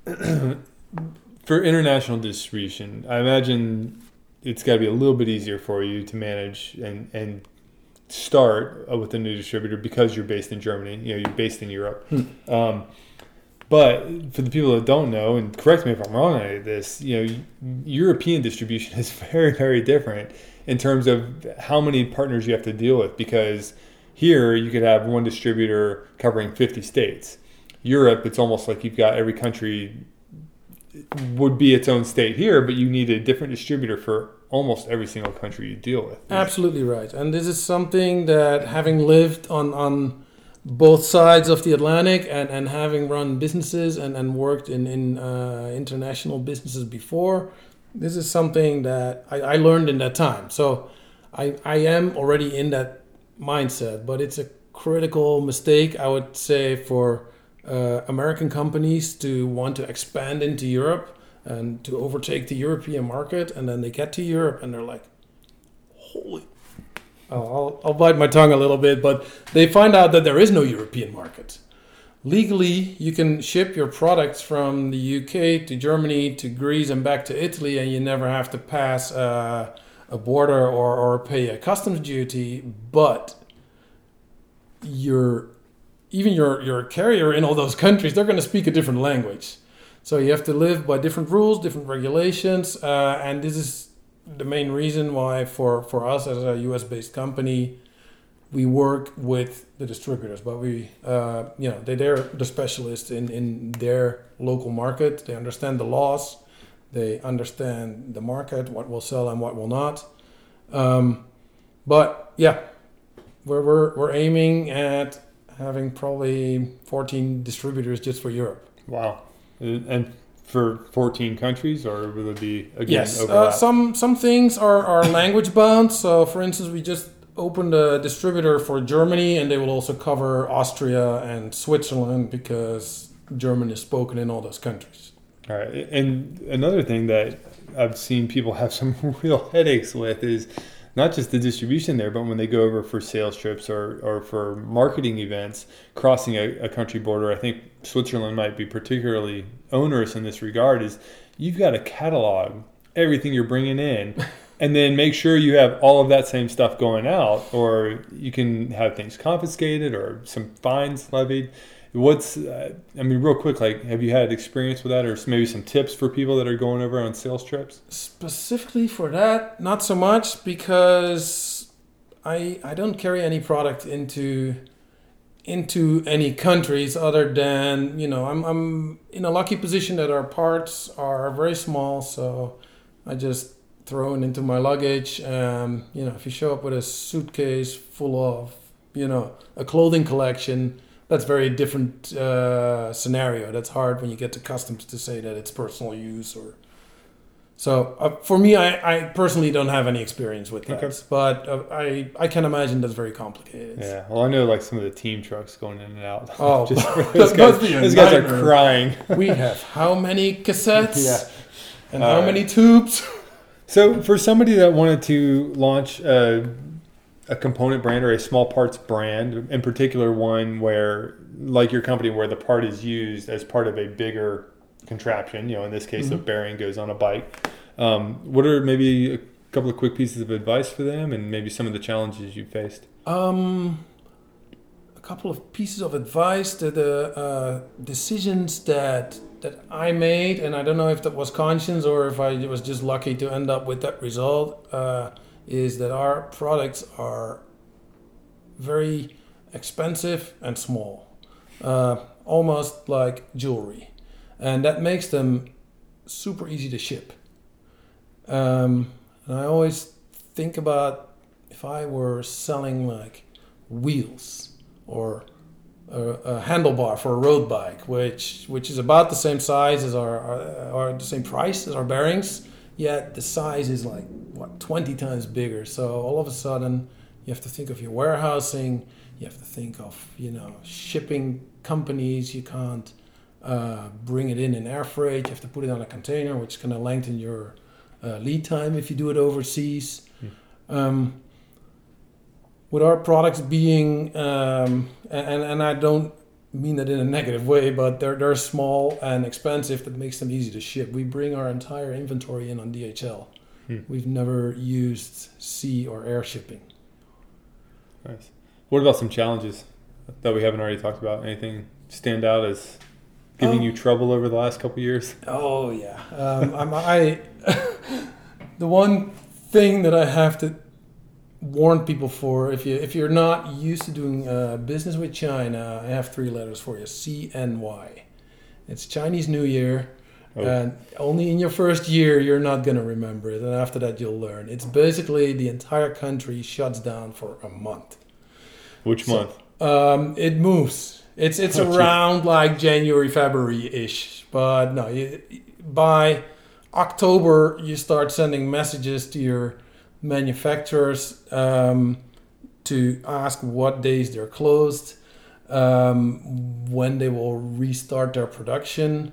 for international distribution, I imagine it's got to be a little bit easier for you to manage and and start uh, with a new distributor because you're based in Germany. You know, you're based in Europe. Um, But for the people that don't know, and correct me if I'm wrong on this, you know, European distribution is very, very different in terms of how many partners you have to deal with. Because here you could have one distributor covering 50 states. Europe, it's almost like you've got every country would be its own state here, but you need a different distributor for almost every single country you deal with. Absolutely right. And this is something that having lived on on both sides of the Atlantic and, and having run businesses and, and worked in, in uh, international businesses before, this is something that I, I learned in that time. So I, I am already in that mindset, but it's a critical mistake, I would say, for uh, American companies to want to expand into Europe and to overtake the European market. And then they get to Europe and they're like, holy Oh, I'll, I'll bite my tongue a little bit, but they find out that there is no European market. Legally, you can ship your products from the UK to Germany to Greece and back to Italy, and you never have to pass uh, a border or, or pay a customs duty. But your even your, your carrier in all those countries, they're going to speak a different language. So you have to live by different rules, different regulations, uh, and this is the main reason why for, for us as a US based company, we work with the distributors, but we, uh, you know, they, they're the specialists in, in their local market. They understand the laws, they understand the market, what will sell and what will not. Um, but yeah, we're, we're, we're aiming at having probably 14 distributors just for Europe. Wow. And for 14 countries, or will it be again yes? Uh, some some things are, are language bound. So, for instance, we just opened a distributor for Germany, and they will also cover Austria and Switzerland because German is spoken in all those countries. All right, and another thing that I've seen people have some real headaches with is not just the distribution there, but when they go over for sales trips or, or for marketing events crossing a, a country border, I think Switzerland might be particularly onerous in this regard. Is you've got to catalog everything you're bringing in, and then make sure you have all of that same stuff going out, or you can have things confiscated or some fines levied. What's uh, i mean real quick like have you had experience with that or maybe some tips for people that are going over on sales trips? Specifically for that not so much because i i don't carry any product into into any countries other than you know i'm i'm in a lucky position that our parts are very small so i just throw it into my luggage um, you know if you show up with a suitcase full of you know a clothing collection that's very different uh, scenario. That's hard when you get to customs to say that it's personal use or. So uh, for me, I, I personally don't have any experience with that, okay. but uh, I I can imagine that's very complicated. Yeah, well, I know like some of the team trucks going in and out. Oh, Just, those, guys, those guys, are crying. we have how many cassettes? yeah, and how many tubes? So for somebody that wanted to launch a a component brand or a small parts brand, in particular one where, like your company, where the part is used as part of a bigger contraption. You know, in this case, mm-hmm. bearing goes on a bike. Um, what are maybe a couple of quick pieces of advice for them, and maybe some of the challenges you faced? Um, a couple of pieces of advice. The, the uh, decisions that that I made, and I don't know if that was conscious or if I was just lucky to end up with that result. Uh, is that our products are very expensive and small, uh, almost like jewelry, and that makes them super easy to ship. Um, and I always think about if I were selling like wheels or a, a, handlebar for a road bike, which which is about the same size as our, our, our the same price as our bearings, yet the size is like what 20 times bigger. So all of a sudden you have to think of your warehousing you have to think of you know shipping companies. You can't uh, bring it in in air freight. You have to put it on a container which is going to lengthen your uh, lead time if you do it overseas. Hmm. um, with our products being um, and, and i don't mean that in a negative way, but they're they're small and expensive. That makes them easy to ship. We bring our entire inventory in on DHL. Hmm. We've never used sea or air shipping. Nice. What about some challenges that we haven't already talked about? Anything stand out as giving Oh. you trouble over the last couple years? Oh yeah. Um, I'm, I the one thing that I have to warn people for if you if you're not used to doing uh, business with China, I have three letters for you: CNY. It's Chinese New Year. Oh. And only in your first year you're not gonna remember it, and after that you'll learn. It's basically the entire country shuts down for a month. Which So- month? Um, it moves. It's it's Oh, around like January, February ish. But no, you, by October you start sending messages to your manufacturers um, to ask what days they're closed, um, when they will restart their production.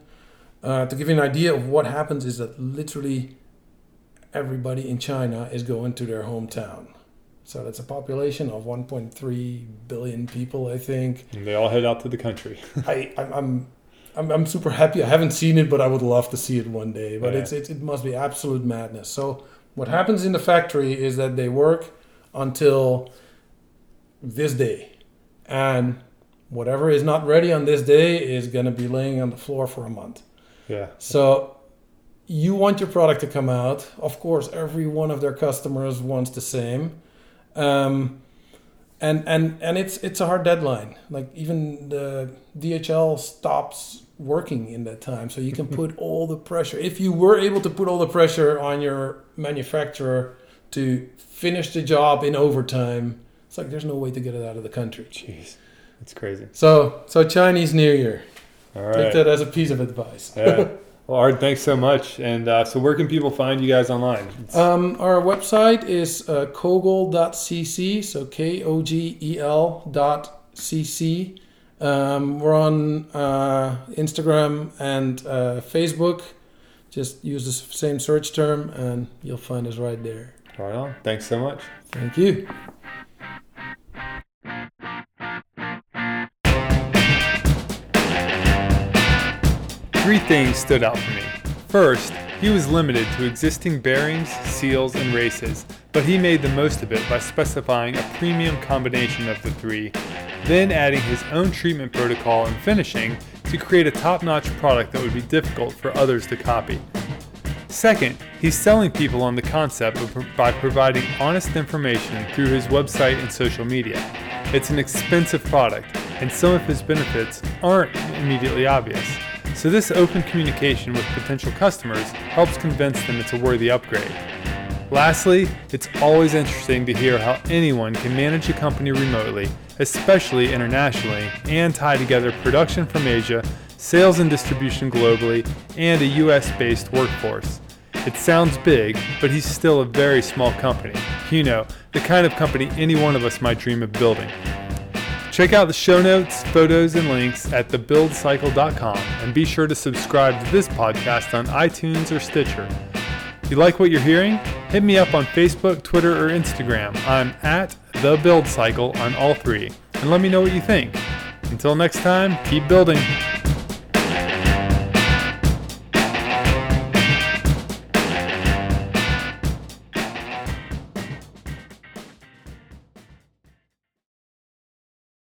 Uh, to give you an idea of what happens is that literally everybody in China is going to their hometown. So that's a population of 1.3 billion people, I think. And they all head out to the country. I, I'm, I'm, I'm, super happy. I haven't seen it, but I would love to see it one day. But Yeah. it's, it's, it must be absolute madness. So what happens in the factory is that they work until this day, and whatever is not ready on this day is going to be laying on the floor for a month. yeah. So you want your product to come out. Of course, every one of their customers wants the same. Um, and and and it's it's a hard deadline. Like even the DHL stops working in that time, so you can put all the pressure. If you were able to put all the pressure on your manufacturer to finish the job in overtime, it's like there's no way to get it out of the country. Jeez. That's crazy. So so Chinese New Year. All right. Take that as a piece of advice. Yeah. Well, Ard, thanks so much. And uh, so, where can people find you guys online? Um, our website is uh, kogel.cc, so K O G E L dot cc. Um, we're on uh, Instagram and uh, Facebook. Just use the same search term and you'll find us right there. right on. Thanks so much. Thank you. Three things stood out for me. First, he was limited to existing bearings, seals, and races, but he made the most of it by specifying a premium combination of the three, then adding his own treatment protocol and finishing to create a top notch product that would be difficult for others to copy. Second, he's selling people on the concept by providing honest information through his website and social media. It's an expensive product, and some of his benefits aren't immediately obvious. So, this open communication with potential customers helps convince them it's a worthy upgrade. Lastly, it's always interesting to hear how anyone can manage a company remotely, especially internationally, and tie together production from Asia, sales and distribution globally, and a US based workforce. It sounds big, but he's still a very small company. You know, the kind of company any one of us might dream of building. Check out the show notes, photos, and links at thebuildcycle.com and be sure to subscribe to this podcast on iTunes or Stitcher. You like what you're hearing, hit me up on Facebook, Twitter, or Instagram. I'm at The Build Cycle on all three, and let me know what you think. Until next time, keep building.